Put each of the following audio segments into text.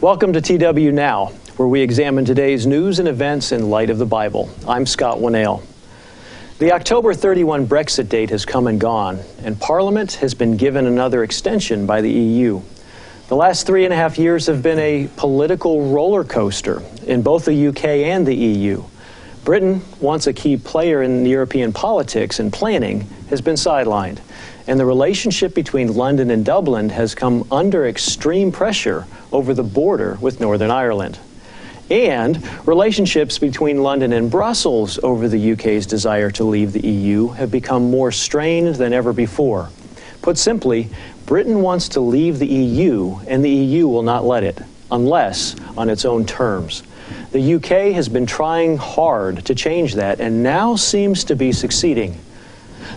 Welcome to TW Now, where we examine today's news and events in light of the Bible. I'm Scott Winnail. The October 31 Brexit date has come and gone, and Parliament has been given another extension by the EU. The last three and a half years have been a political roller coaster in both the UK and the EU. Britain, once a key player in European politics and planning, has been sidelined, and the relationship between London and Dublin has come under extreme pressure over the border with Northern Ireland. And relationships between London and Brussels over the UK's desire to leave the EU have become more strained than ever before. Put simply, Britain wants to leave the EU, and the EU will not let it, unless on its own terms. The UK has been trying hard to change that and now seems to be succeeding.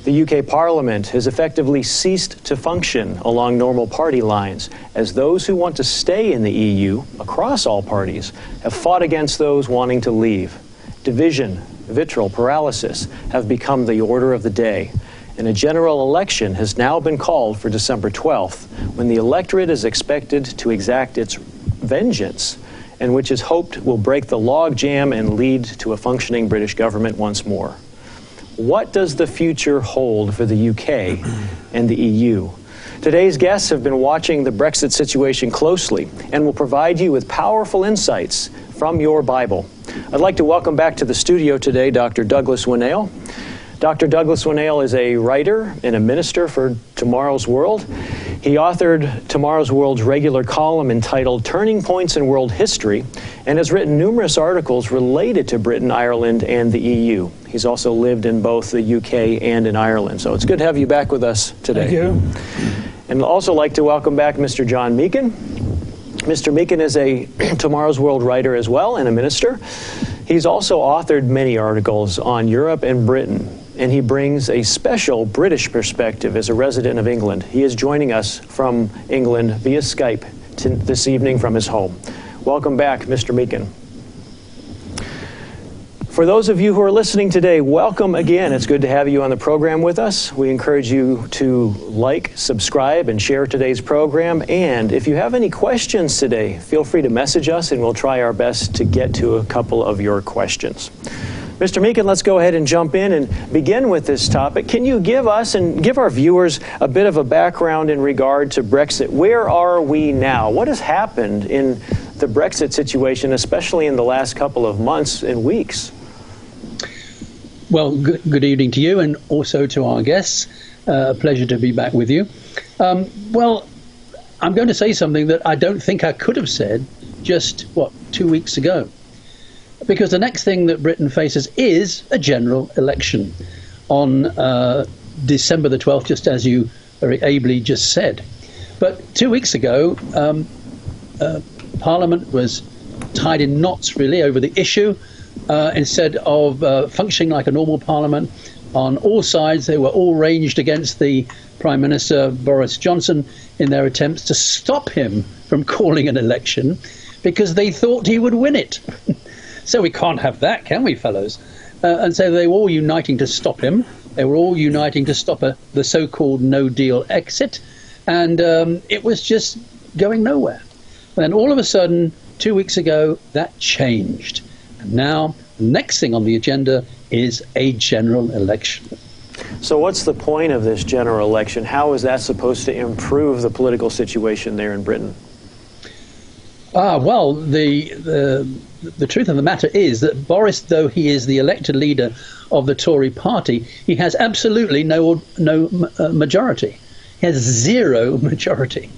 The UK Parliament has effectively ceased to function along normal party lines as those who want to stay in the EU, across all parties, have fought against those wanting to leave. Division, vitriol, paralysis have become the order of the day. And a general election has now been called for December 12th, when the electorate is expected to exact its vengeance, and which is hoped will break the logjam and lead to a functioning British government once more. What does the future hold for the UK and the EU? Today's guests have been watching the Brexit situation closely and will provide you with powerful insights from your Bible. I'd like to welcome back to the studio today Dr. Douglas Winnail. Dr. Douglas Winnail is a writer and a minister for Tomorrow's World. He authored Tomorrow's World's regular column entitled Turning Points in World History and has written numerous articles related to Britain, Ireland, and the EU. He's also lived in both the UK and in Ireland. So it's good to have you back with us today. Thank you. And I'd also like to welcome back Mr. John Meakin. Mr. Meakin is a Tomorrow's World writer as well and a minister. He's also authored many articles on Europe and Britain, and he brings a special British perspective as a resident of England. He is joining us from England via Skype to, this evening from his home. Welcome back, Mr. Meakin. For those of you who are listening today, welcome again. It's good to have you on the program with us. We encourage you to like, subscribe, and share today's program. And if you have any questions today, feel free to message us and we'll try our best to get to a couple of your questions. Mr. Meakin, let's go ahead and jump in and begin with this topic. Can you give us and give our viewers a bit of a background in regard to Brexit? Where are we now? What has happened in the Brexit situation, especially in the last couple of months and weeks? Well, good, good evening to you and also to our guests. Uh, a pleasure to be back with you. Um, well, I'm going to say something that I don't think I could have said just, what, two weeks ago. Because the next thing that Britain faces is a general election on uh, December the 12th, just as you very ably just said. But two weeks ago, um, uh, Parliament was tied in knots really over the issue instead of uh, functioning like a normal parliament on all sides, they were all ranged against the Prime Minister Boris Johnson in their attempts to stop him from calling an election because they thought he would win it. so we can't have that, can we, fellows? Uh, and so they were all uniting to stop him. They were all uniting to stop a, the so called no deal exit. And um, it was just going nowhere. And then all of a sudden, two weeks ago, that changed. And now, the next thing on the agenda is a general election. So, what's the point of this general election? How is that supposed to improve the political situation there in Britain? Ah, well, the, the, the truth of the matter is that Boris, though he is the elected leader of the Tory party, he has absolutely no, no uh, majority. He has zero majority.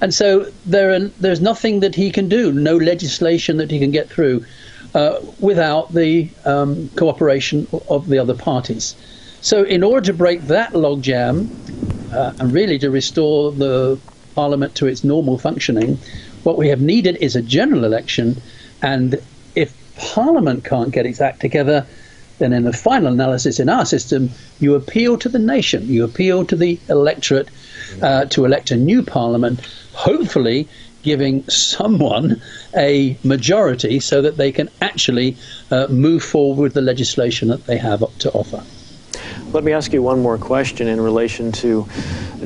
And so there are, there's nothing that he can do, no legislation that he can get through uh, without the um, cooperation of the other parties. So, in order to break that logjam uh, and really to restore the parliament to its normal functioning, what we have needed is a general election. And if parliament can't get its act together, then in the final analysis in our system, you appeal to the nation, you appeal to the electorate uh, to elect a new parliament, hopefully giving someone a majority so that they can actually uh, move forward with the legislation that they have to offer. Let me ask you one more question in relation to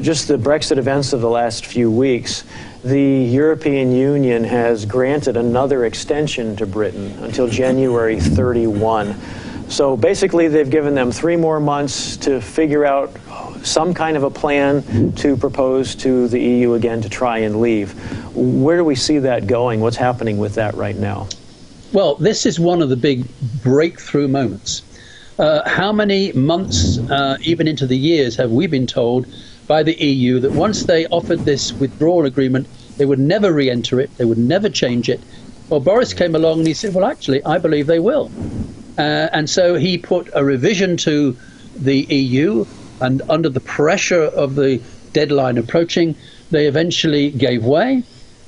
just the Brexit events of the last few weeks. the European Union has granted another extension to Britain until January 31. So basically, they've given them three more months to figure out some kind of a plan to propose to the EU again to try and leave. Where do we see that going? What's happening with that right now? Well, this is one of the big breakthrough moments. Uh, how many months, uh, even into the years, have we been told by the EU that once they offered this withdrawal agreement, they would never re enter it, they would never change it? Well, Boris came along and he said, Well, actually, I believe they will. Uh, and so he put a revision to the EU, and under the pressure of the deadline approaching, they eventually gave way.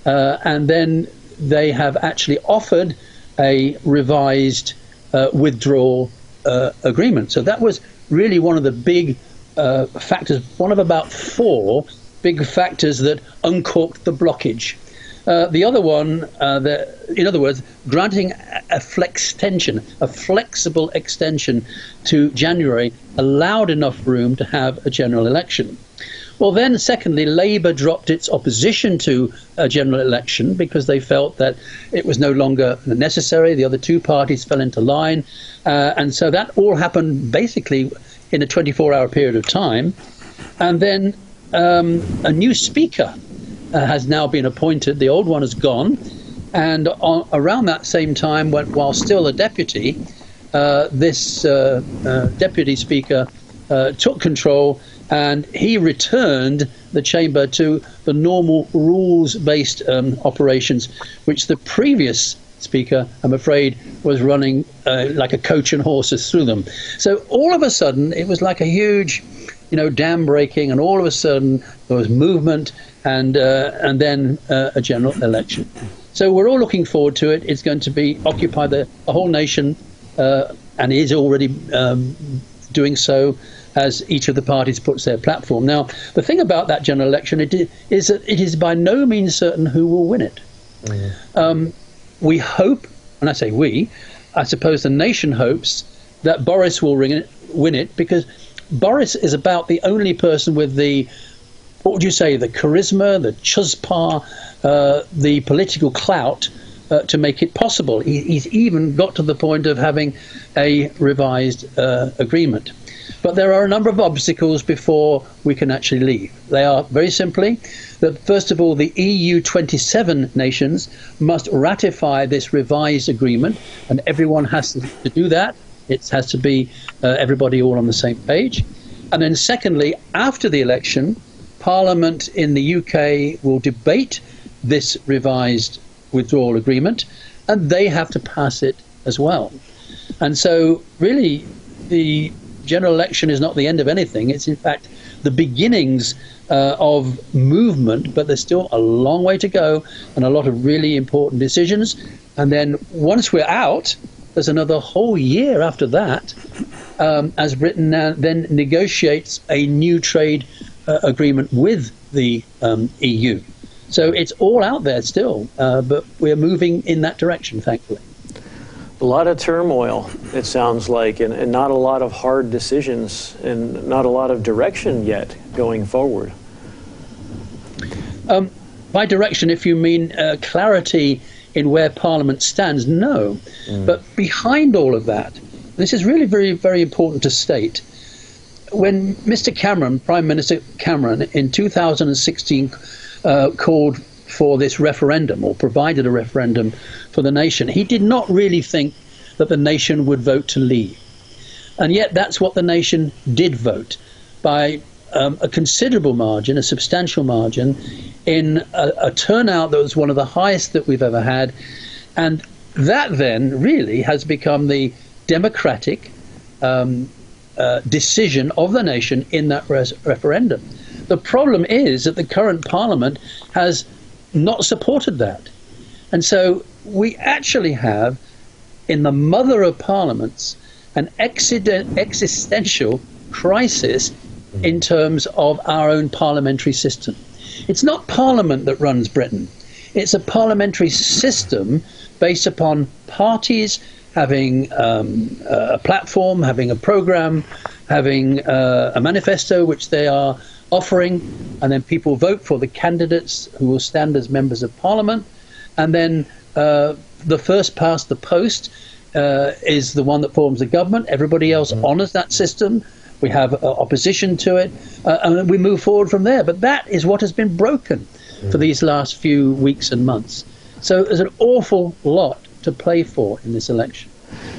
Uh, and then they have actually offered a revised uh, withdrawal uh, agreement. So that was really one of the big uh, factors, one of about four big factors that uncorked the blockage. Uh, the other one, uh, the, in other words, granting a flex extension, a flexible extension to January, allowed enough room to have a general election. Well, then, secondly, Labour dropped its opposition to a general election because they felt that it was no longer necessary. The other two parties fell into line. Uh, and so that all happened basically in a 24 hour period of time. And then um, a new speaker uh, has now been appointed. The old one has gone. And on, around that same time, when, while still a deputy, uh, this uh, uh, deputy speaker uh, took control and he returned the chamber to the normal rules based um, operations, which the previous speaker, I'm afraid, was running uh, like a coach and horses through them. So all of a sudden, it was like a huge, you know, dam breaking, and all of a sudden there was movement, and uh, and then uh, a general election. So we're all looking forward to it. It's going to be occupy the, the whole nation, uh, and is already um, doing so as each of the parties puts their platform. Now, the thing about that general election is that it is by no means certain who will win it. Mm. Um, we hope, and I say we, I suppose the nation hopes that Boris will it, win it because Boris is about the only person with the, what would you say, the charisma, the chutzpah, uh, the political clout uh, to make it possible. He, he's even got to the point of having a revised uh, agreement. But there are a number of obstacles before we can actually leave. They are very simply that, first of all, the EU 27 nations must ratify this revised agreement, and everyone has to, do that. It has to be uh, everybody all on the same page. And then, secondly, after the election, Parliament in the UK will debate this revised withdrawal agreement, and they have to pass it as well. And so, really, the general election is not the end of anything. It's in fact the beginnings uh, of movement, but there's still a long way to go and a lot of really important decisions. And then once we're out, there's another whole year after that um, as Britain now then negotiates a new trade uh, agreement with the um, EU. So it's all out there still, uh, but we're moving in that direction, thankfully. A lot of turmoil, it sounds like, and, and, not a lot of hard decisions and not a lot of direction yet going forward. Um, by direction, if you mean uh, clarity in where Parliament stands, no. Mm. But behind all of that, this is really very, very important to state. When Mr. Cameron, Prime Minister Cameron, in 2016 uh, called for this referendum or provided a referendum for the nation. He did not really think that the nation would vote to leave. And yet, that's what the nation did vote by um, a considerable margin, a substantial margin, in a, a, turnout that was one of the highest that we've ever had. And that then really has become the democratic um, uh, decision of the nation in that res- referendum. The problem is that the current parliament has not supported that. And so we actually have, in the mother of parliaments, an existential crisis in terms of our own parliamentary system. It's not Parliament that runs Britain, it's a parliamentary system based upon parties having um, a platform, having a program, having uh, a manifesto which they are offering, and then people vote for the candidates who will stand as members of parliament, and then uh, the first past the post uh, is the one that forms the government. Everybody else mm-hmm. honours that system. We have uh, opposition to it, uh, and we move forward from there. But that is what has been broken mm-hmm. for these last few weeks and months. So there's an awful lot to play for in this election.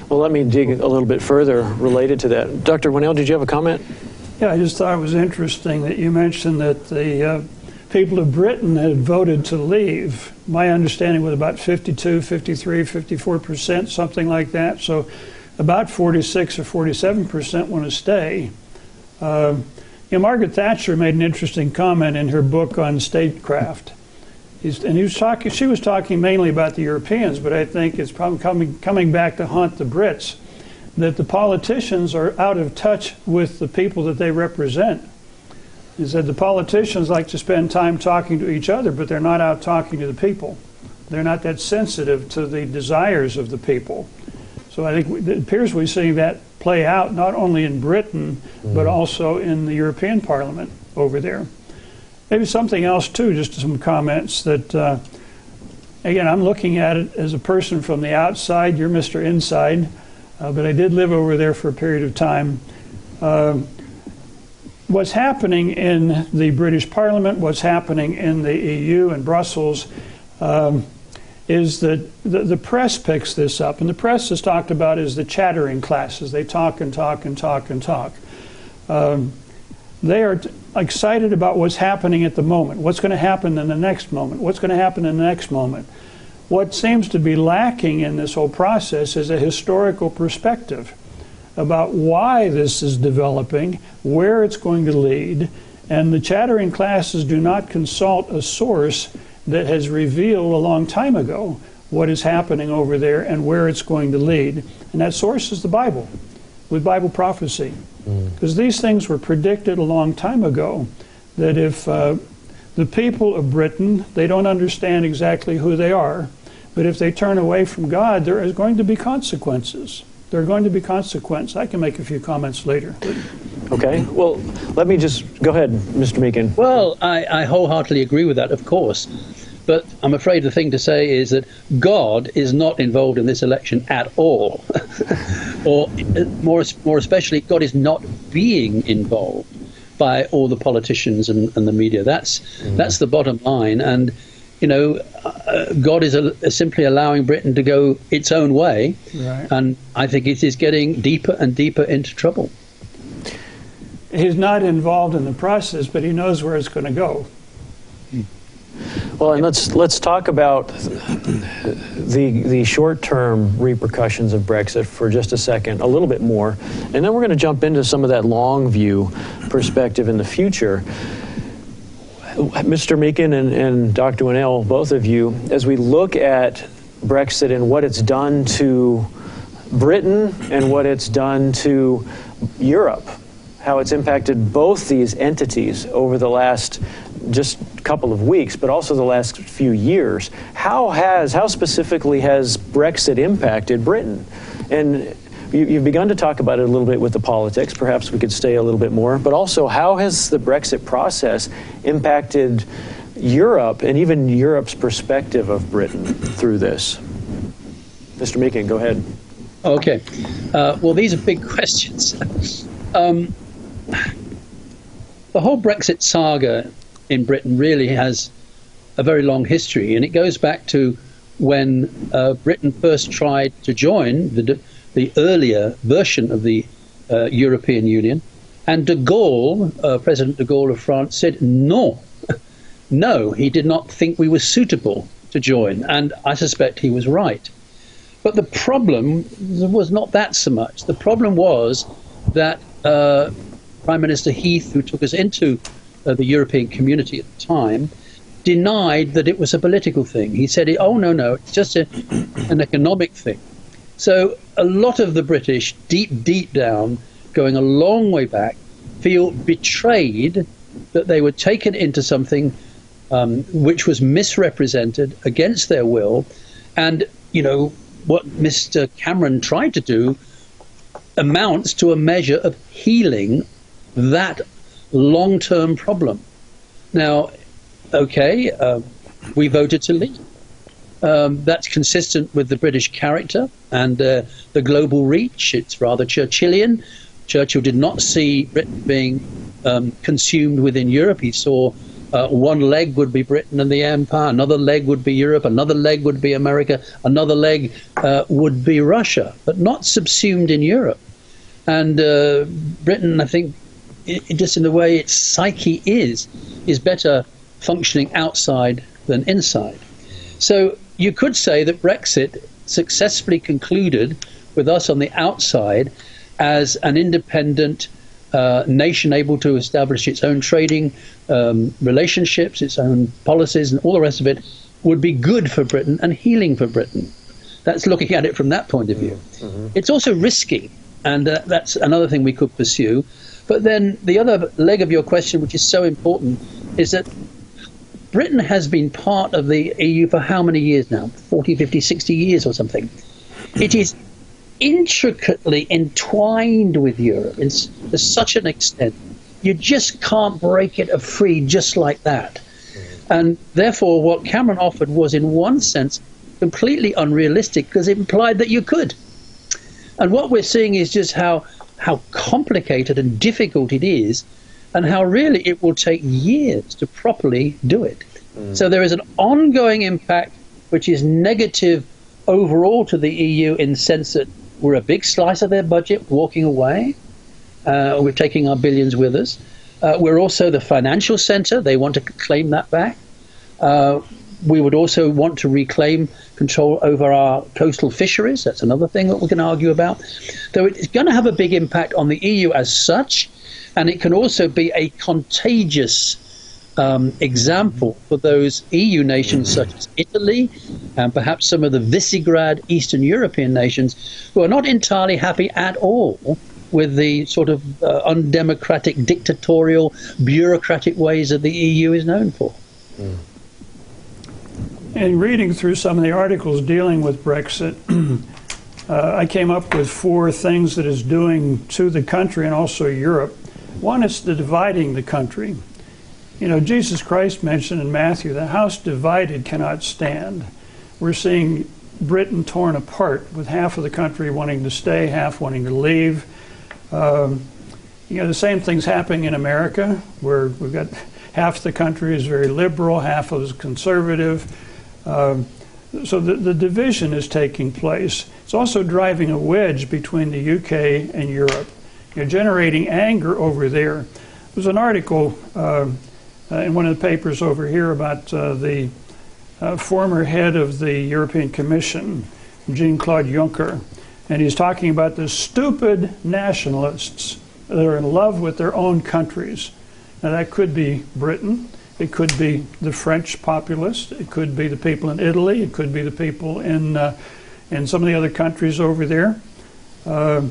Well, let me dig a little bit further related to that. Dr. Winnail, did you have a comment? Yeah, I just thought it was interesting that you mentioned that the uh, people of Britain had voted to leave. My understanding was about 52, 53, 54 percent, something like that. So about 46 or 47 percent want to stay. Uh, you know, Margaret Thatcher made an interesting comment in her book on statecraft. He's, and he was talking, she was talking mainly about the Europeans, but I think it's probably coming, coming back to haunt the Brits that the politicians are out of touch with the people that they represent. He said the politicians like to spend time talking to each other, but they're not out talking to the people. They're not that sensitive to the desires of the people. So I think it appears we're seeing that play out not only in Britain, mm. but also in the European Parliament over there. Maybe something else too, just some comments that, uh, again, I'm looking at it as a person from the outside. You're Mr. Inside, uh, but I did live over there for a period of time. Uh, what's happening in the British Parliament, what's happening in the EU and Brussels, um, is that the, the, press picks this up. And the press is talked about as the chattering classes. They talk and talk and talk and talk. Um, they are t- excited about what's happening at the moment, what's going to happen in the next moment, what's going to happen in the next moment. What seems to be lacking in this whole process is a historical perspective about why this is developing, where it's going to lead, and the chattering classes do not consult a source that has revealed a long time ago what is happening over there and where it's going to lead. And that source is the Bible, with Bible prophecy. Because mm. these things were predicted a long time ago that if uh, the people of Britain, they don't understand exactly who they are, but if they turn away from God, there is going to be consequences. There are going to be consequences. I can make a few comments later. Okay. Well, let me just go ahead, Mr. Meakin. Well, I, I wholeheartedly agree with that, of course. But I'm afraid the thing to say is that God is not involved in this election at all. or more, more especially, God is not being involved by all the politicians and, and the media. That's, mm. that's the bottom line. And, you know, uh, God is a, simply allowing Britain to go its own way. Right. And I think it is getting deeper and deeper into trouble. He's not involved in the process, but he knows where it's going to go. Well, and let's let's talk about the the short-term repercussions of Brexit for just a second, a little bit more, and then we're going to jump into some of that long view perspective in the future. Mr. Meakin and, and Dr. Winnail, both of you, as we look at Brexit and what it's done to Britain and what it's done to Europe, how it's impacted both these entities over the last just couple of weeks, but also the last few years. How has, how specifically has Brexit impacted Britain? And you, have begun to talk about it a little bit with the politics. Perhaps we could stay a little bit more. But also, how has the Brexit process impacted Europe and even Europe's perspective of Britain through this? Mr. Meakin, go ahead. Okay. Uh, well, these are big questions. um, the whole Brexit saga in Britain really has a very long history, and it goes back to when uh, Britain first tried to join the, the earlier version of the uh, European Union, and de Gaulle, uh, President de Gaulle of France, said no. no, he did not think we were suitable to join, and I suspect he was right. But the problem was not that so much. The problem was that uh, Prime Minister Heath, who took us into uh, the European community at the time, denied that it was a political thing. He said, oh, no, no, it's just a, an economic thing. So a lot of the British, deep, deep down, going a long way back, feel betrayed that they were taken into something um, which was misrepresented against their will. And, you know, what Mr. Cameron tried to do amounts to a measure of healing that long term problem. Now, okay, uh, we voted to leave. Um, that's consistent with the British character and uh, the global reach. It's rather Churchillian. Churchill did not see Britain being um, consumed within Europe. He saw uh, one leg would be Britain and the Empire, another leg would be Europe, another leg would be America, another leg uh, would be Russia, but not subsumed in Europe. And uh, Britain, I think, it, just in the way its psyche is, is better functioning outside than inside. So you could say that Brexit successfully concluded with us on the outside as an independent uh, nation able to establish its own trading um, relationships, its own policies, and all the rest of it would be good for Britain and healing for Britain. That's looking at it from that point of view. Mm-hmm. It's also risky, and uh, that's another thing we could pursue. But then the other leg of your question, which is so important, is that Britain has been part of the EU for how many years now? 40, 50, 60 years or something. It is intricately entwined with Europe in, to such an extent you just can't break it free just like that. And therefore, what Cameron offered was, in one sense, completely unrealistic because it implied that you could. And what we're seeing is just how how complicated and difficult it is, and how really it will take years to properly do it. Mm. So there is an ongoing impact which is negative overall to the EU in the sense that we're a big slice of their budget walking away. Uh, we're taking our billions with us. Uh, we're also the financial center. They want to claim that back. Uh, we would also want to reclaim control over our coastal fisheries. That's another thing that we can argue about. So it's going to have a big impact on the EU as such, and it can also be a contagious um, example for those EU nations such as Italy and perhaps some of the Visegrad Eastern European nations who are not entirely happy at all with the sort of uh, undemocratic, dictatorial, bureaucratic ways that the EU is known for. Mm. In reading through some of the articles dealing with Brexit, uh, I came up with four things that it's doing to the country and also Europe. One is the dividing the country. You know, Jesus Christ mentioned in Matthew, the house divided cannot stand. We're seeing Britain torn apart with half of the country wanting to stay, half wanting to leave. Um, you know, the same thing's happening in America, where we've got half the country is very liberal, half is conservative. Um, so the, the division is taking place. It's also driving a wedge between the UK and Europe, you know, generating anger over there. There's an article uh, uh, in one of the papers over here about uh, the uh, former head of the European Commission, Jean Claude Juncker, and he's talking about the stupid nationalists that are in love with their own countries. Now, that could be Britain, it could be the French populists, it could be the people in Italy, it could be the people in, uh, in some of the other countries over there. Uh,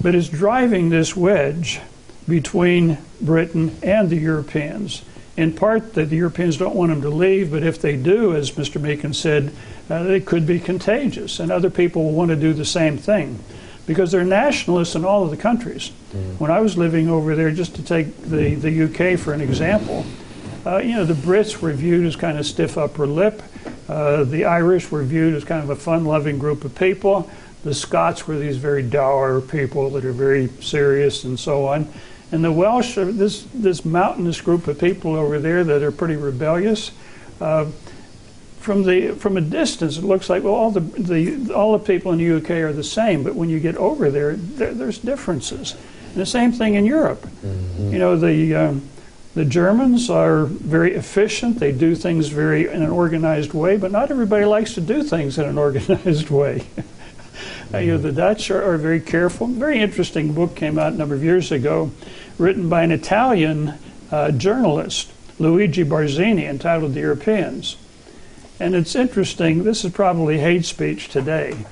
but it's driving this wedge between Britain and the Europeans in part that the Europeans don't want them to leave, but if they do, as Mr. Meakin said, uh, they could be contagious, and other people will want to do the same thing because they're nationalists in all of the countries. Mm. When I was living over there, just to take the, the UK for an example, uh, you know, the Brits were viewed as kind of stiff upper lip. Uh, the Irish were viewed as kind of a fun loving group of people. The Scots were these very dour people that are very serious and so on. And the Welsh are this, this mountainous group of people over there that are pretty rebellious. Uh, from the from a distance, it looks like well, all the, the all the people in the UK are the same, but when you get over there, there there's differences. And the same thing in Europe. Mm-hmm. You know, the um, the Germans are very efficient. They do things very in an organized way, but not everybody likes to do things in an organized way. You know, the Dutch are, are, very careful. Very interesting book came out a number of years ago, written by an Italian uh, journalist, Luigi Barzini, entitled The Europeans. And it's interesting, this is probably hate speech today,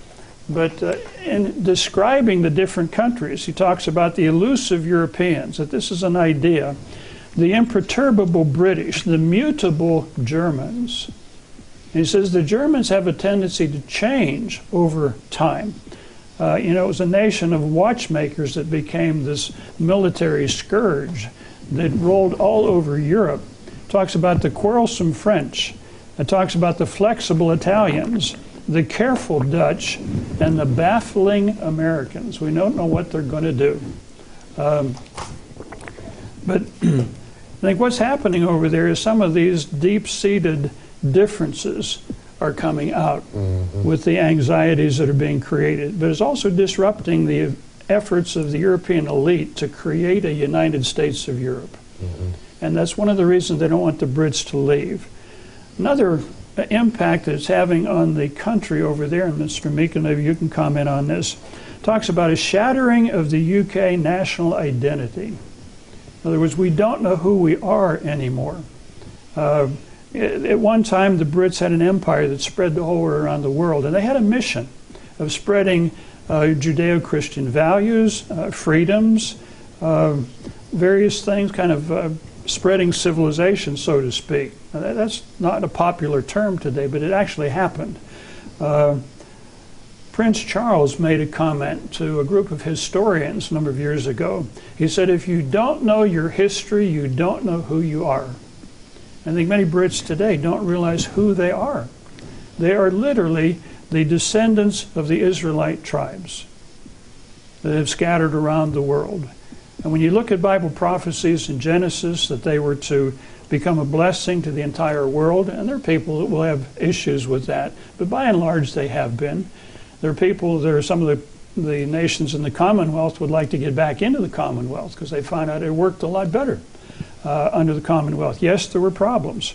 but uh, in describing the different countries, he talks about the elusive Europeans, that this is an idea, the imperturbable British, the mutable Germans. And he says the Germans have a tendency to change over time. Uh, you know, it was a nation of watchmakers that became this military scourge. that rolled all over Europe. Talks about the quarrelsome French. It talks about the flexible Italians, the careful Dutch, and the baffling Americans. We don't know what they're going to do. Um, but I think what's happening over there is some of these deep seated differences are coming out mm-hmm. with the anxieties that are being created. But it's also disrupting the efforts of the European elite to create a United States of Europe. Mm-hmm. And that's one of the reasons they don't want the Brits to leave. Another impact that it's having on the country over there, and Mr. Meakin, maybe you can comment on this, talks about a shattering of the UK national identity. In other words, we don't know who we are anymore. Uh, at one time, the Brits had an empire that spread the whole around the world, and they had a mission of spreading uh, Judeo Christian values, uh, freedoms, uh, various things, kind of uh, spreading civilization, so to speak. That's not a popular term today, but it actually happened. Uh, Prince Charles made a comment to a group of historians a number of years ago. He said, If you don't know your history, you don't know who you are. I think many Brits today don't realize who they are. They are literally the descendants of the Israelite tribes that have scattered around the world. And when you look at Bible prophecies in Genesis that they were to become a blessing to the entire world, and there are people that will have issues with that, but by and large they have been. There are people, there are some of the, the nations in the Commonwealth would like to get back into the Commonwealth because they find out it worked a lot better uh, under the Commonwealth. Yes, there were problems,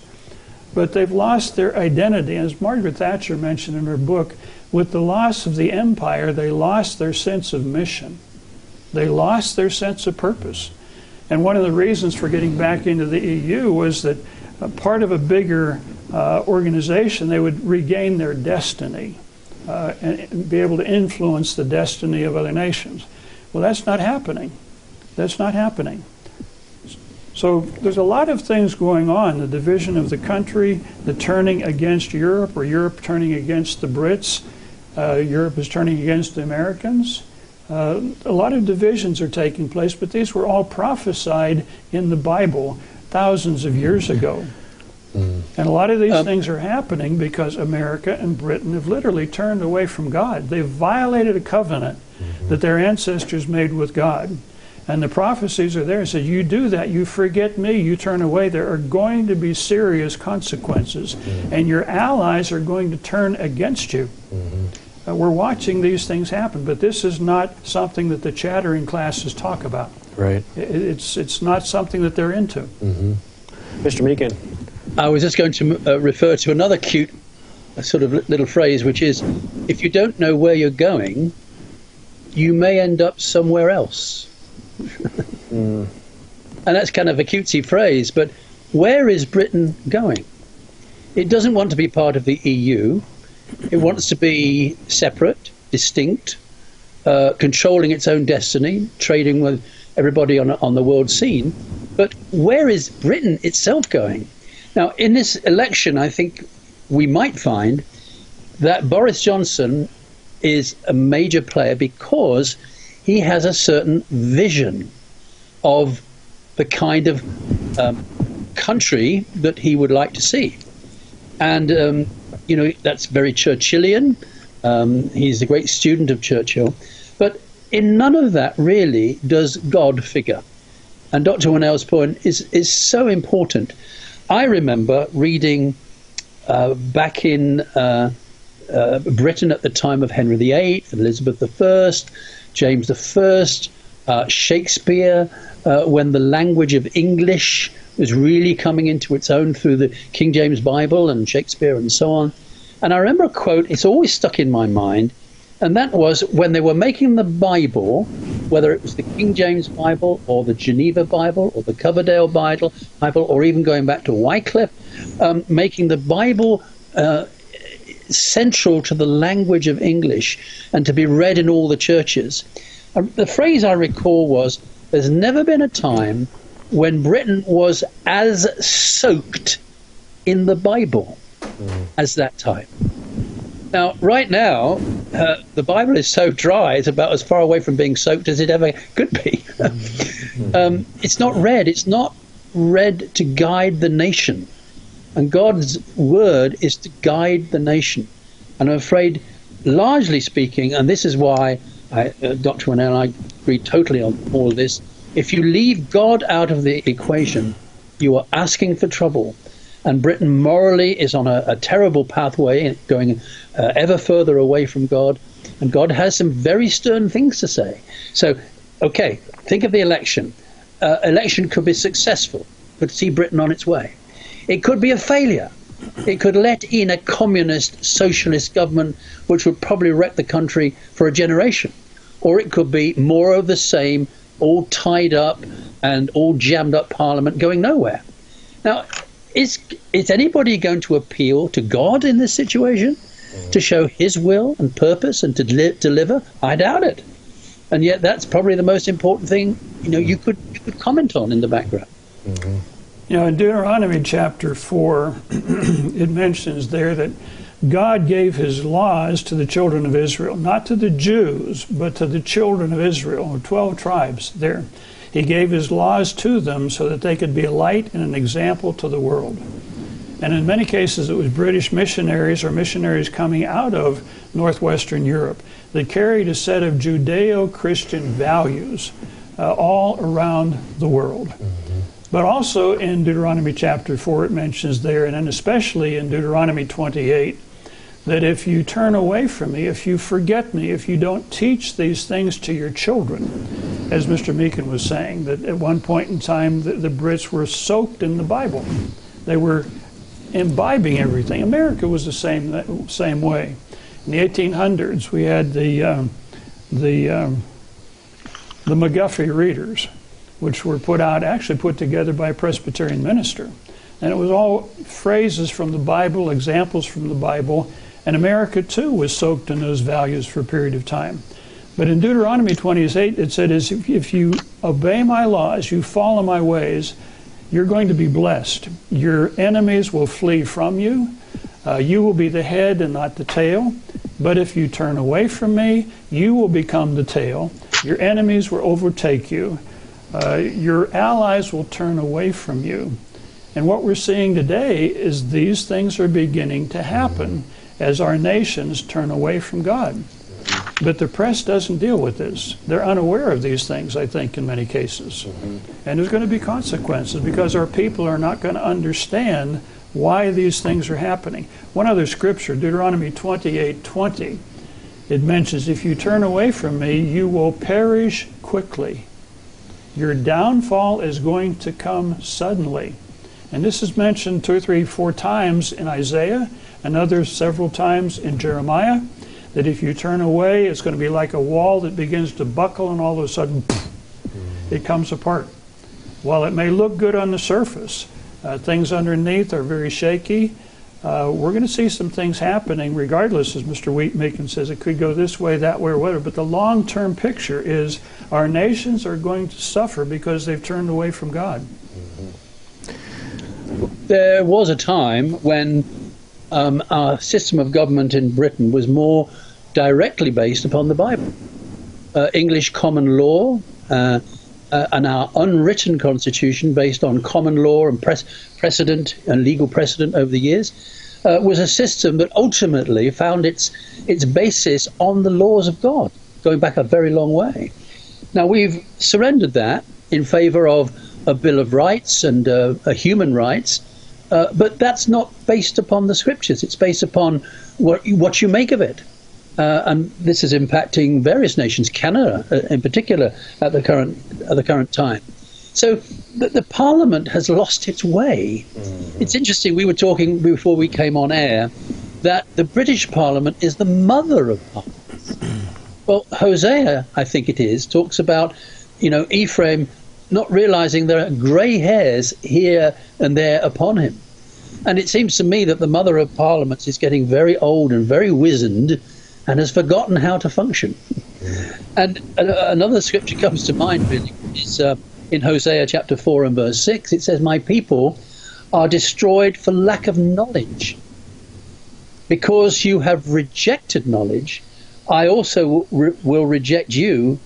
but they've lost their identity. As Margaret Thatcher mentioned in her book, with the loss of the empire, they lost their sense of mission. They lost their sense of purpose. And one of the reasons for getting back into the EU was that part of a bigger uh, organization, they would regain their destiny uh, and be able to influence the destiny of other nations. Well, that's not happening. That's not happening. So there's a lot of things going on the division of the country, the turning against Europe, or Europe turning against the Brits. Uh, Europe is turning against the Americans. Uh, a lot of divisions are taking place, but these were all prophesied in the Bible thousands of years ago. Mm. And a lot of these um, things are happening because America and Britain have literally turned away from God. They've violated a covenant mm-hmm. that their ancestors made with God. And the prophecies are there. It says, You do that, you forget me, you turn away, there are going to be serious consequences. Mm-hmm. And your allies are going to turn against you. Mm-hmm. Uh, we're watching these things happen, but this is not something that the chattering classes talk about. Right. It, it's, it's not something that they're into. Mm-hmm. Mr. Meakin. I was just going to uh, refer to another cute uh, sort of little phrase, which is if you don't know where you're going, you may end up somewhere else. Mm. And that's kind of a cutesy phrase, but where is Britain going? It doesn't want to be part of the EU. It wants to be separate, distinct, uh, controlling its own destiny, trading with everybody on, on the world scene. But where is Britain itself going? Now, in this election, I think we might find that Boris Johnson is a major player because he has a certain vision of the kind of um, country that he would like to see. And, um, you know, that's very Churchillian. Um, he's a great student of Churchill. But in none of that really does God figure. And Dr. Winnail's point is, is so important. I remember reading uh, back in uh, uh, Britain at the time of Henry VIII, and Elizabeth I, James I, uh, Shakespeare, uh, when the language of English was really coming into its own through the King James Bible and Shakespeare and so on. And I remember a quote, it's always stuck in my mind, and that was when they were making the Bible, whether it was the King James Bible or the Geneva Bible or the Coverdale Bible, Bible or even going back to Wycliffe, um, making the Bible uh, central to the language of English and to be read in all the churches. Uh, the phrase I recall was There's never been a time when Britain was as soaked in the Bible mm. as that time. Now, right now, uh, the Bible is so dry, it's about as far away from being soaked as it ever could be. um, it's not read. It's not read to guide the nation. And God's word is to guide the nation. And I'm afraid, largely speaking, and this is why I, uh, Dr. Winnail and I agree totally on all of this, if you leave God out of the equation, you are asking for trouble. And Britain morally is on a, a terrible pathway, going uh, ever further away from God. And God has some very stern things to say. So, okay, think of the election. Uh, election could be successful, could see Britain on its way. It could be a failure. It could let in a communist socialist government which would probably wreck the country for a generation. Or it could be more of the same, all tied up and all jammed up parliament going nowhere. Now, is, is anybody going to appeal to God in this situation to show his will and purpose and to deli- deliver? I doubt it. And yet, that's probably the most important thing you know you could you could comment on in the background. Mm-hmm. You know, in Deuteronomy chapter 4, it mentions there that God gave his laws to the children of Israel, not to the Jews, but to the children of Israel, 12 tribes there. He gave his laws to them so that they could be a light and an example to the world. And in many cases, it was British missionaries or missionaries coming out of northwestern Europe that carried a set of Judeo Christian values uh, all around the world. But also in Deuteronomy chapter 4, it mentions there, and especially in Deuteronomy 28, that if you turn away from me, if you forget me, if you don't teach these things to your children, as Mr. Meakin was saying, that at one point in time the, the Brits were soaked in the Bible. They were imbibing everything. America was the same same way. In the 1800s, we had the um, the um, the McGuffey readers, which were put out, actually put together by a Presbyterian minister, and it was all phrases from the Bible, examples from the Bible, and America too was soaked in those values for a period of time. But in Deuteronomy 28, it said, if you obey my laws, you follow my ways, you're going to be blessed. Your enemies will flee from you. Uh, you will be the head and not the tail. But if you turn away from me, you will become the tail. Your enemies will overtake you. Uh, your allies will turn away from you. And what we're seeing today is these things are beginning to happen as our nations turn away from God. But the press doesn't deal with this. They're unaware of these things, I think, in many cases. And there's going to be consequences because our people are not going to understand why these things are happening. One other scripture, Deuteronomy 28 20, it mentions, If you turn away from me, you will perish quickly. Your downfall is going to come suddenly. And this is mentioned two three, four times in Isaiah, and another several times in Jeremiah that if you turn away, it's going to be like a wall that begins to buckle and all of a sudden it comes apart. While it may look good on the surface, uh, things underneath are very shaky. Uh, we're going to see some things happening, regardless, as Mr. Meakin says, it could go this way, that way, or whatever. But the long term picture is our nations are going to suffer because they've turned away from God. There was a time when um, our system of government in Britain was more directly based upon the Bible. Uh, English common law uh, uh, and our unwritten constitution, based on common law and pres- precedent and legal precedent over the years, uh, was a system that ultimately found its its basis on the laws of God, going back a very long way. Now we've surrendered that in favour of a Bill of Rights and uh, a human rights uh, but that's not based upon the scriptures. It's based upon what what you make of it. Uh, and this is impacting various nations, Canada uh, in particular, at the current at the current time. So the, the Parliament has lost its way. Mm-hmm. It's interesting. We were talking before we came on air that the British Parliament is the mother of parliaments. well, Hosea, I think it is, talks about you know Ephraim not realizing there are grey hairs here and there upon him. And it seems to me that the Mother of Parliaments is getting very old and very wizened and has forgotten how to function. And uh, another scripture comes to mind, really, is uh, in Hosea chapter 4 and verse 6. It says, My people are destroyed for lack of knowledge. Because you have rejected knowledge, I also re- will reject you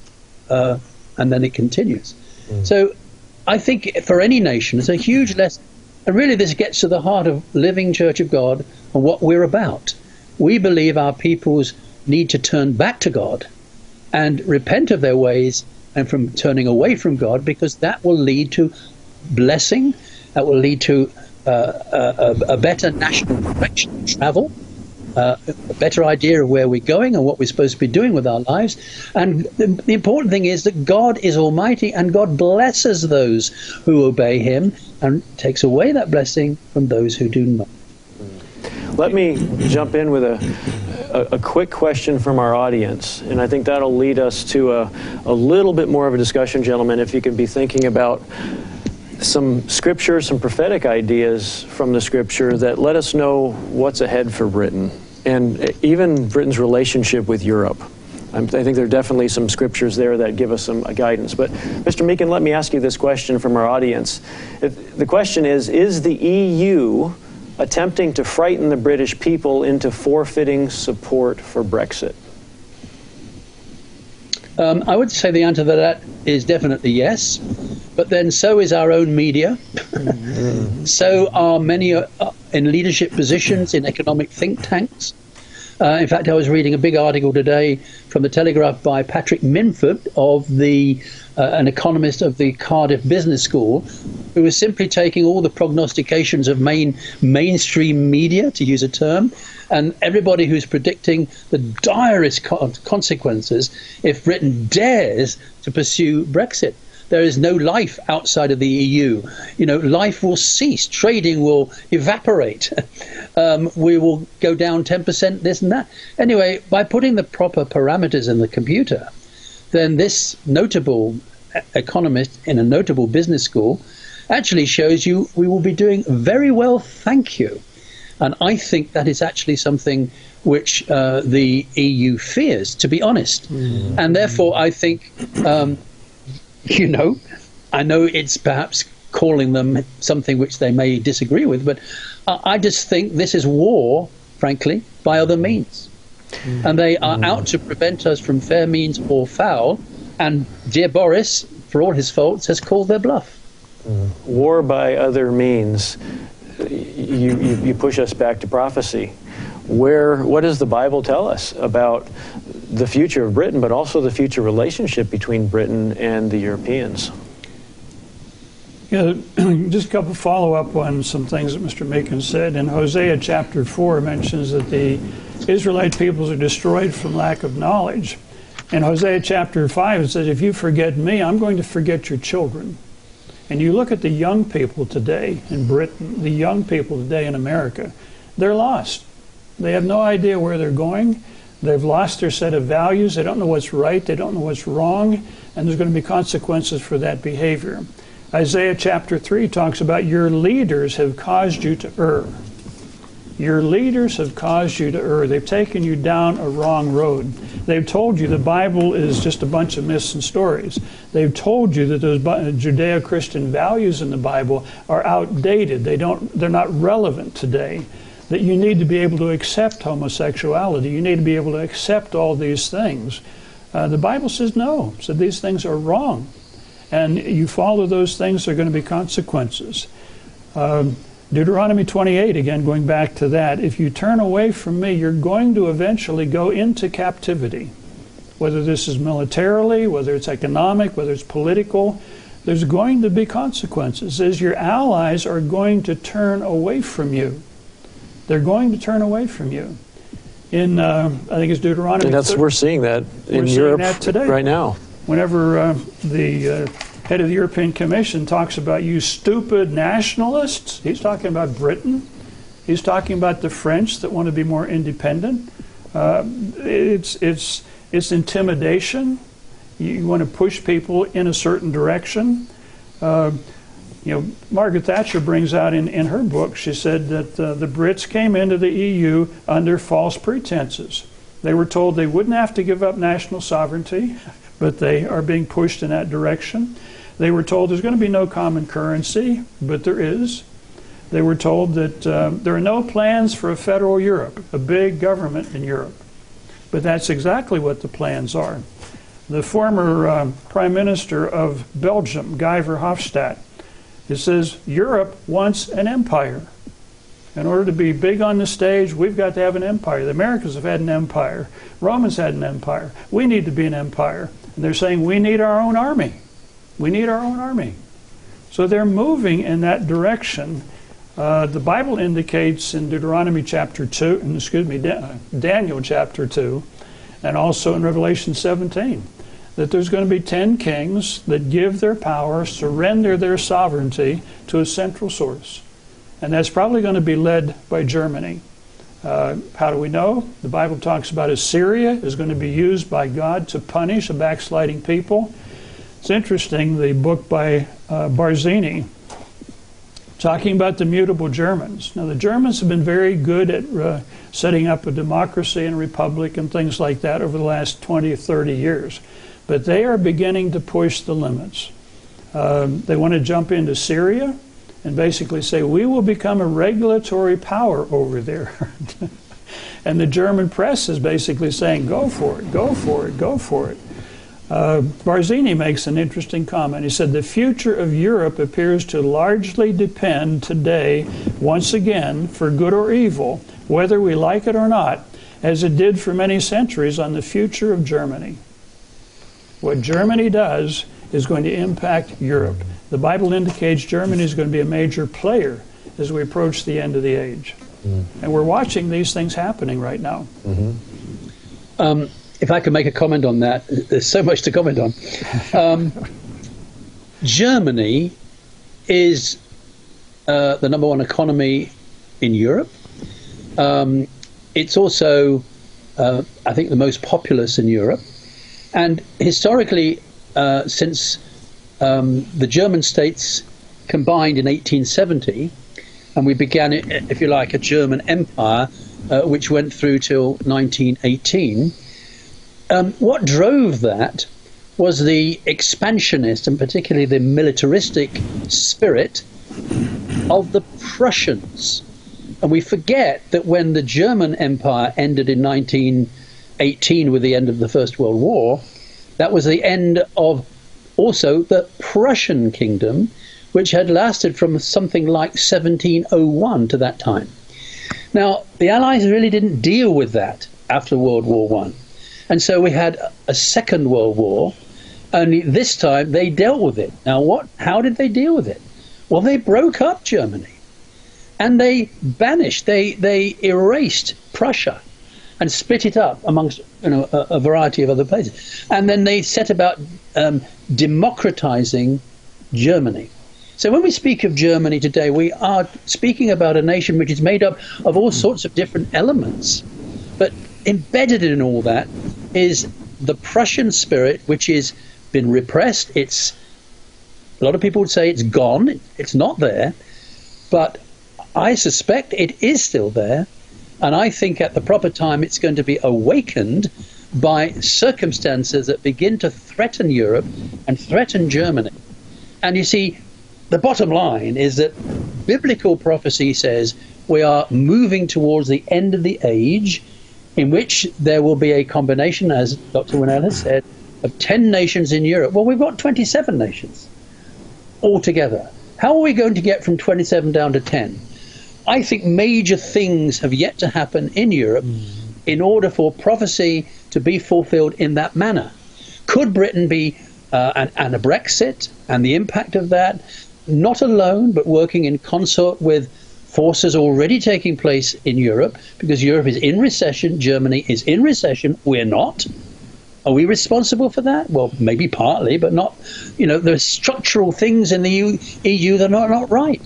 uh, and then it continues. So I think for any nation, it's a huge lesson. And really, this gets to the heart of living Church of God and what we're about. We believe our peoples need to turn back to God and repent of their ways and from turning away from God because that will lead to blessing, that will lead to uh, a, a, better national direction travel, uh, a better idea of where we're going and what we're supposed to be doing with our lives. And the, the important thing is that God is Almighty and God blesses those who obey Him and takes away that blessing from those who do not. Let me jump in with a, a, a, quick question from our audience, and I think that'll lead us to a, a little bit more of a discussion, gentlemen, if you can be thinking about some scripture, some prophetic ideas from the scripture that let us know what's ahead for Britain and even Britain's relationship with Europe. I think there are definitely some scriptures there that give us some guidance. But, Mr. Meakin, let me ask you this question from our audience. The question is Is the EU attempting to frighten the British people into forfeiting support for Brexit? Um, I would say the answer to that is definitely yes, but then so is our own media. Mm-hmm. so are many uh, in leadership positions in economic think tanks. Uh, in fact, I was reading a big article today from the Telegraph by Patrick Minford of the uh, an economist of the Cardiff Business School, who was simply taking all the prognostications of main mainstream media, to use a term, and everybody who's predicting the direst co- consequences if Britain dares to pursue Brexit. There is no life outside of the EU. You know, life will cease. Trading will evaporate. um, we will go down 10%, this and that. Anyway, by putting the proper parameters in the computer, then this notable economist in a notable business school actually shows you we will be doing very well, thank you. And I think that is actually something which uh, the EU fears, to be honest. Mm. And therefore, I think um, you know, I know it's perhaps calling them something which they may disagree with, but I just think this is war, frankly, by other means. Mm. And they are out to prevent us from fair means or foul. And dear Boris, for all his faults, has called their bluff. Mm. War by other means. You, you, you push us back to prophecy. Where, what does the Bible tell us about the future of Britain, but also the future relationship between Britain and the Europeans. Yeah, just a couple follow up on some things that Mr. Meakin said. In Hosea chapter 4 mentions that the Israelite peoples are destroyed from lack of knowledge. In Hosea chapter 5, it says, If you forget me, I'm going to forget your children. And you look at the young people today in Britain, the young people today in America, they're lost. They have no idea where they're going. They've lost their set of values. They don't know what's right. They don't know what's wrong. And there's going to be consequences for that behavior. Isaiah chapter 3 talks about your leaders have caused you to err. Your leaders have caused you to err. They've taken you down a wrong road. They've told you the Bible is just a bunch of myths and stories. They've told you that those Judeo-Christian values in the Bible are outdated. They don't, they're not relevant today that you need to be able to accept homosexuality. You need to be able to accept all these things. Uh, the Bible says no, so these things are wrong. And you follow those things, there are going to be consequences. Um, Deuteronomy 28, again, going back to that, if you turn away from me, you're going to eventually go into captivity. Whether this is militarily, whether it's economic, whether it's political, there's going to be consequences as your allies are going to turn away from you. They're going to turn away from you. In uh, I think it's Deuteronomy. And that's 30, we're seeing that in Europe that today. right now. Whenever uh, the uh, head of the European Commission talks about you stupid nationalists, he's talking about Britain. He's talking about the French that want to be more independent. Uh, it's it's it's intimidation. You want to push people in a certain direction. You know, Margaret Thatcher brings out in, in her book, she said that uh, the Brits came into the EU under false pretenses. They were told they wouldn't have to give up national sovereignty, but they are being pushed in that direction. They were told there's going to be no common currency, but there is. They were told that uh, there are no plans for a federal Europe, a big government in Europe. But that's exactly what the plans are. the former uh, Prime Minister of Belgium, Guy Verhofstadt, it says Europe wants an empire. In order to be big on the stage, we've got to have an empire. The Americans have had an empire. Romans had an empire. We need to be an empire. And they're saying we need our own army. We need our own army. So they're moving in that direction. Uh, the Bible indicates in Deuteronomy chapter 2, excuse me, Daniel chapter 2, and also in Revelation 17 that there's going to be 10 kings that give their power, surrender their sovereignty to a central source. And that's probably going to be led by Germany. Uh, how do we know? The Bible talks about Assyria is going to be used by God to punish a backsliding people. It's interesting, the book by uh, Barzini, talking about the mutable Germans. Now, the Germans have been very good at uh, setting up a democracy and a republic and things like that over the last 20 or 30 years. But they are beginning to push the limits. Um, they want to jump into Syria and basically say, we will become a regulatory power over there. and the German press is basically saying, go for it, go for it, go for it. Uh, Barzini makes an interesting comment. He said, The future of Europe appears to largely depend today, once again, for good or evil, whether we like it or not, as it did for many centuries, on the future of Germany. What Germany does is going to impact Europe. The Bible indicates Germany is going to be a major player as we approach the end of the age. Mm. And we're watching these things happening right now. Mm-hmm. Um, if I could make a comment on that, there's so much to comment on. Um, Germany is uh, the number one economy in Europe. Um, it's also, uh, I think, the most populous in Europe. And historically, uh, since um, the German states combined in 1870, and we began, if you like, a German empire, uh, which went through till 1918. Um, what drove that was the expansionist and particularly the militaristic spirit of the Prussians. And we forget that when the German Empire ended in 19 18 with the end of the First World War, that was the end of also the Prussian kingdom, which had lasted from something like 1701 to that time. Now, the Allies really didn't deal with that after World War One, and so we had a Second World War. Only this time they dealt with it. Now, what? How did they deal with it? Well, they broke up Germany, and they banished, they they erased Prussia and split it up amongst you know a, a variety of other places. And then they set about um, democratizing Germany. So when we speak of Germany today, we are speaking about a nation which is made up of all sorts of different elements. But embedded in all that is the Prussian spirit, which has been repressed. It's a lot of people would say it's gone. It's not there, but I suspect it is still there. And I think at the proper time it's going to be awakened by circumstances that begin to threaten Europe and threaten Germany. And you see, the bottom line is that biblical prophecy says we are moving towards the end of the age in which there will be a combination, as Dr. Winnail has said, of 10 nations in Europe. Well, we've got 27 nations altogether. How are we going to get from 27 down to 10? I think major things have yet to happen in Europe in order for prophecy to be fulfilled in that manner. Could Britain be, uh, and, and a Brexit and the impact of that, not alone, but working in consort with forces already taking place in Europe, because Europe is in recession, Germany is in recession, we're not. Are we responsible for that? Well, maybe partly, but not. You know, there's structural things in the EU, EU that are not right.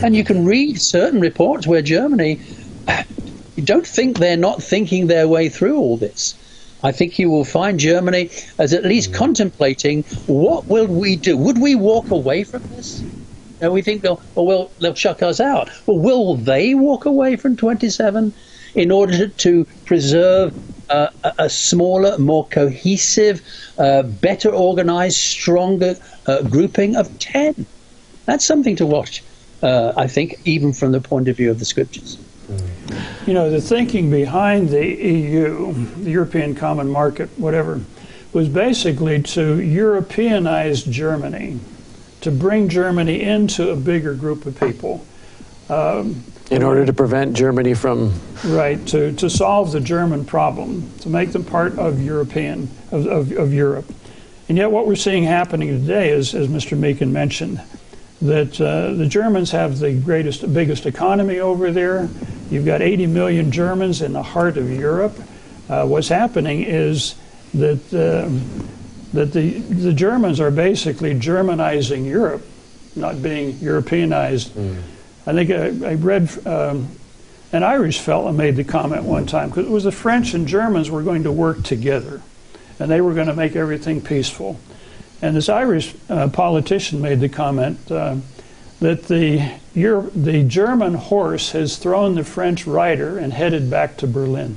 And you can read certain reports where Germany, you don't think they're not thinking their way through all this. I think you will find Germany as at least contemplating what will we do? Would we walk away from this? And we think they'll, well, well, they'll chuck us out. Well, will they walk away from 27 in order to, preserve uh, a, a, smaller, more cohesive, uh, better organized, stronger uh, grouping of 10? That's something to watch uh, I think, even from the point of view of the scriptures. You know, the thinking behind the EU, the European Common Market, whatever, was basically to Europeanize Germany, to bring Germany into a bigger group of people. Um, in order to prevent Germany from right to, to solve the German problem, to make them part of European of, of, of Europe. And yet, what we're seeing happening today is, as Mr. Meakin mentioned, that uh, the Germans have the greatest, biggest economy over there. You've got 80 million Germans in the heart of Europe. Uh, what's happening is that uh, that the the Germans are basically Germanizing Europe, not being Europeanized. Mm. I think I, I read um, an Irish fellow made the comment one time because it was the French and Germans were going to work together, and they were going to make everything peaceful. And this Irish uh, politician made the comment uh, that the Euro- the German horse has thrown the French rider and headed back to Berlin.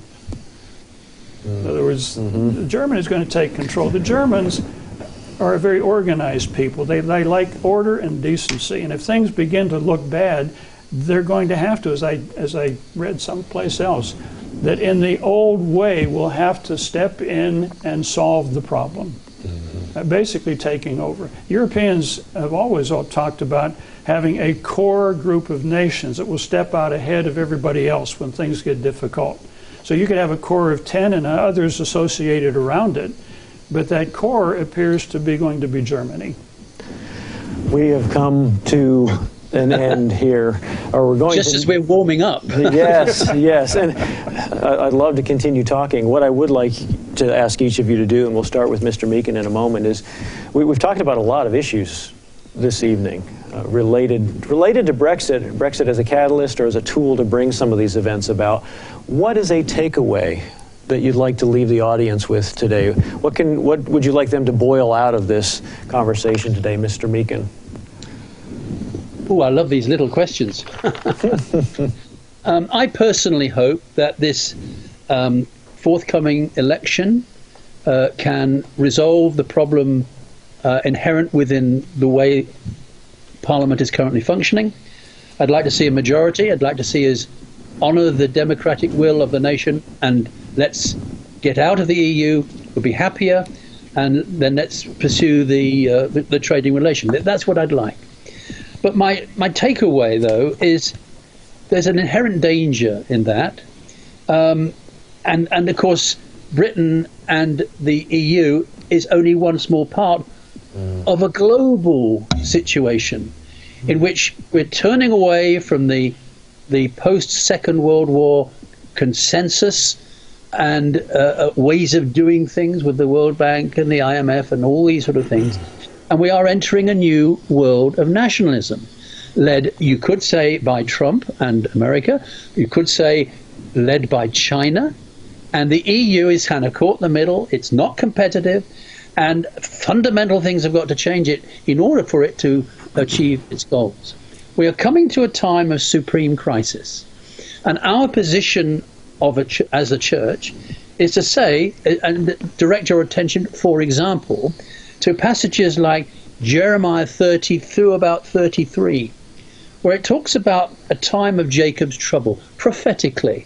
Mm. In other words, mm-hmm. Germany is going to take control. The Germans are a very organized people. They, they like order and decency. And if things begin to look bad, they're going to have to, as I, as I read someplace else, that in the old way we'll have to step in and solve the problem. Basically, taking over. Europeans have always talked about having a core group of nations that will step out ahead of everybody else when things get difficult. So you could have a core of 10 and others associated around it but that core appears to be going to be Germany. We have come to an end here, or we're going just to, as we're warming up. yes, yes, and I'd love to continue talking. What I would like to ask each of you to do, and we'll start with Mr. Meakin in a moment, is we, have talked about a lot of issues this evening uh, related related to Brexit, Brexit as a catalyst or as a tool to bring some of these events about. What is a takeaway that you'd like to leave the audience with today? What can what would you like them to boil out of this conversation today, Mr. Meakin? Oh, I love these little questions. um, I personally hope that this um, forthcoming election uh, can resolve the problem uh, inherent within the way Parliament is currently functioning. I'd like to see a majority. I'd like to see us honour the democratic will of the nation and let's get out of the EU, we'll be happier, and then let's pursue the, uh, the, the trading relation. That's what I'd like. But my, my takeaway, though, is there's an inherent danger in that. Um, and, and of course, Britain and the EU is only one small part mm. of a global situation mm. in which we're turning away from the, the post Second World War consensus and uh, uh, ways of doing things with the World Bank and the IMF and all these sort of things. And we are entering a new world of nationalism, led, you could say, by Trump and America. You could say, led by China. And the EU is kind of caught in the middle. It's not competitive. And fundamental things have got to change it in order for it to achieve its goals. We are coming to a time of supreme crisis. And our position of a ch- as a church is to say and direct your attention, for example, to passages like Jeremiah 30 through about 33, where it talks about a time of Jacob's trouble prophetically.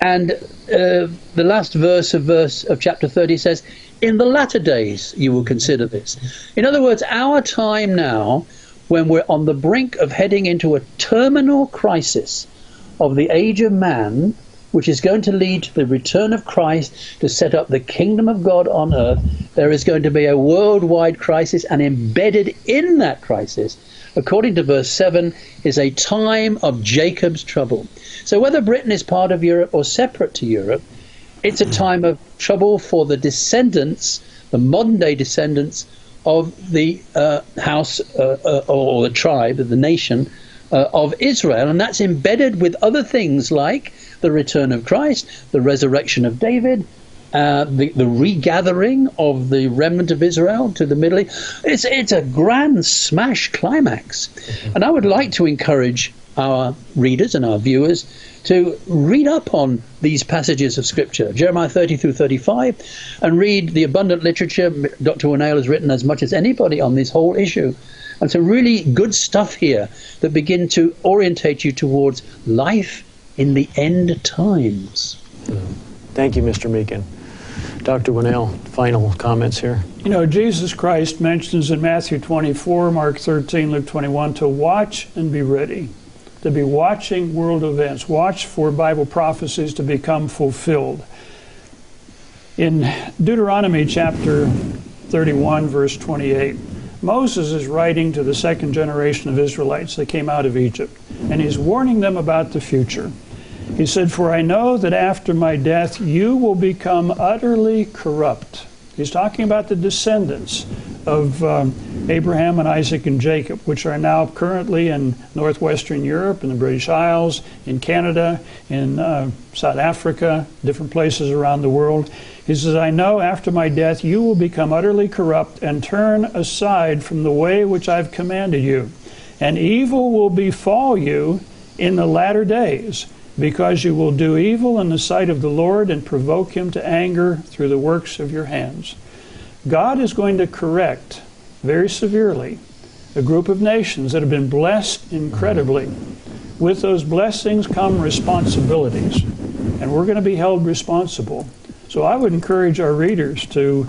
And uh, the last verse of verse of chapter 30 says, "In the latter days you will consider this." In other words, our time now, when we're on the brink of heading into a terminal crisis of the age of man, which is going to lead to the return of Christ to set up the kingdom of God on earth, there is going to be a worldwide crisis, and embedded in that crisis, according to verse 7, is a time of Jacob's trouble. So, whether Britain is part of Europe or separate to Europe, it's a time of trouble for the descendants, the modern day descendants of the uh, house uh, uh, or the tribe, the nation uh, of Israel, and that's embedded with other things like the return of Christ, the resurrection of David, uh, the, the regathering of the remnant of Israel to the Middle East. It's, it's a grand smash climax. Mm-hmm. And I would like to encourage our readers and our viewers to read up on these passages of Scripture, Jeremiah 30 through 35, and read the abundant literature Dr. Winnail has written as much as anybody on this whole issue. And some really good stuff here that begin to orientate you towards life in the end times. Thank you, Mr. Meakin. Dr. Winnail, final comments here. You know, Jesus Christ mentions in Matthew 24, Mark 13, Luke 21 to watch and be ready, to be watching world events, watch for Bible prophecies to become fulfilled. In Deuteronomy chapter 31, verse 28, Moses is writing to the second generation of Israelites that came out of Egypt, and he's warning them about the future. He said, For I know that after my death you will become utterly corrupt. He's talking about the descendants of um, Abraham and Isaac and Jacob, which are now currently in northwestern Europe, in the British Isles, in Canada, in uh, South Africa, different places around the world. He says, I know after my death you will become utterly corrupt and turn aside from the way which I've commanded you. And evil will befall you in the latter days because you will do evil in the sight of the Lord and provoke him to anger through the works of your hands. God is going to correct very severely a group of nations that have been blessed incredibly. With those blessings come responsibilities, and we're going to be held responsible. So I would encourage our readers to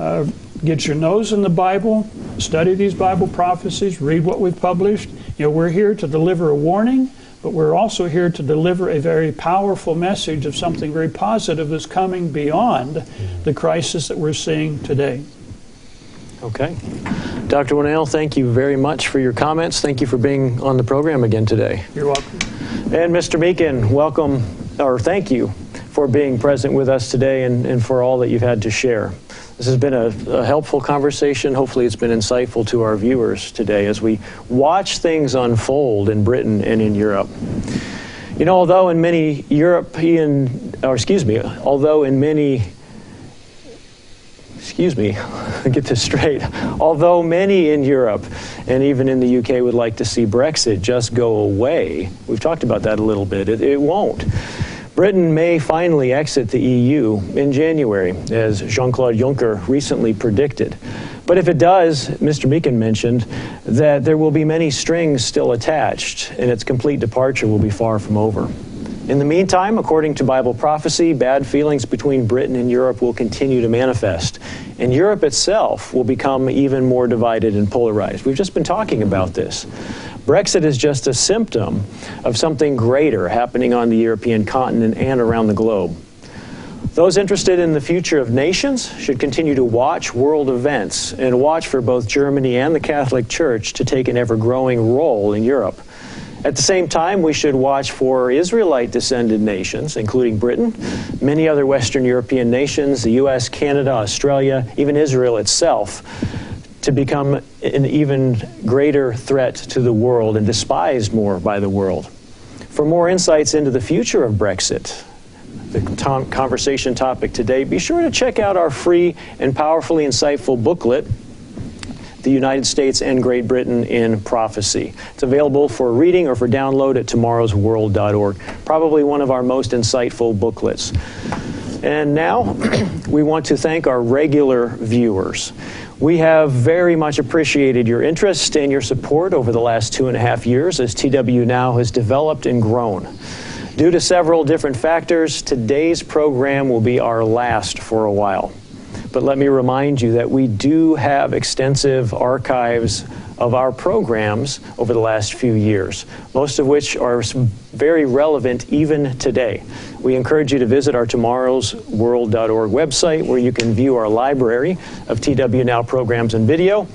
uh, get your nose in the Bible, study these Bible prophecies, read what we've published. You know, we're here to deliver a warning but we're also here to deliver a very powerful message of something very positive that's coming beyond the crisis that we're seeing today. Okay. Dr. Winnail, thank you very much for your comments. Thank you for being on the program again today. You're welcome. And Mr. Meakin, welcome, or thank you for being present with us today and, and for all that you've had to share. This has been a, a, helpful conversation. Hopefully, it's been insightful to our viewers today as we watch things unfold in Britain and in Europe. You know, although in many European, or excuse me, although in many, excuse me, get this straight, although many in Europe and even in the UK would like to see Brexit just go away, we've talked about that a little bit, it, it won't. Britain may finally exit the EU in January, as Jean Claude Juncker recently predicted. But if it does, Mr. Meakin mentioned that there will be many strings still attached, and its complete departure will be far from over. In the meantime, according to Bible prophecy, bad feelings between Britain and Europe will continue to manifest, and Europe itself will become even more divided and polarized. We've just been talking about this. Brexit is just a symptom of something greater happening on the European continent and around the globe. Those interested in the future of nations should continue to watch world events and watch for both Germany and the Catholic Church to take an ever growing role in Europe. At the same time, we should watch for Israelite descended nations, including Britain, many other Western European nations, the U.S., Canada, Australia, even Israel itself, to become an even greater threat to the world and despised more by the world. For more insights into the future of Brexit, the conversation topic today, be sure to check out our free and powerfully insightful booklet, The United States and Great Britain in Prophecy. It's available for reading or for download at tomorrowsworld.org. Probably one of our most insightful booklets. And now we want to thank our regular viewers. We have very much appreciated your interest and your support over the last two and a half years as TW Now has developed and grown. Due to several different factors, today's program will be our last for a while. But let me remind you that we do have extensive archives of our programs over the last few years, most of which are very relevant even today. We encourage you to visit our tomorrowsworld.org website where you can view our library of TW Now programs and video.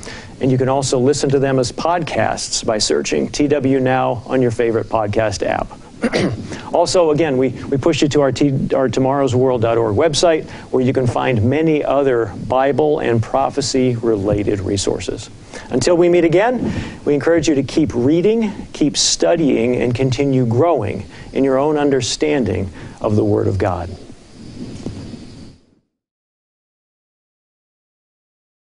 And you can also listen to them as podcasts by searching TW Now on your favorite podcast app. also, again, we, we push you to our, t, our tomorrowsworld.org website where you can find many other Bible and prophecy related resources. Until we meet again, we encourage you to keep reading, keep studying, and continue growing in your own understanding of the Word of God.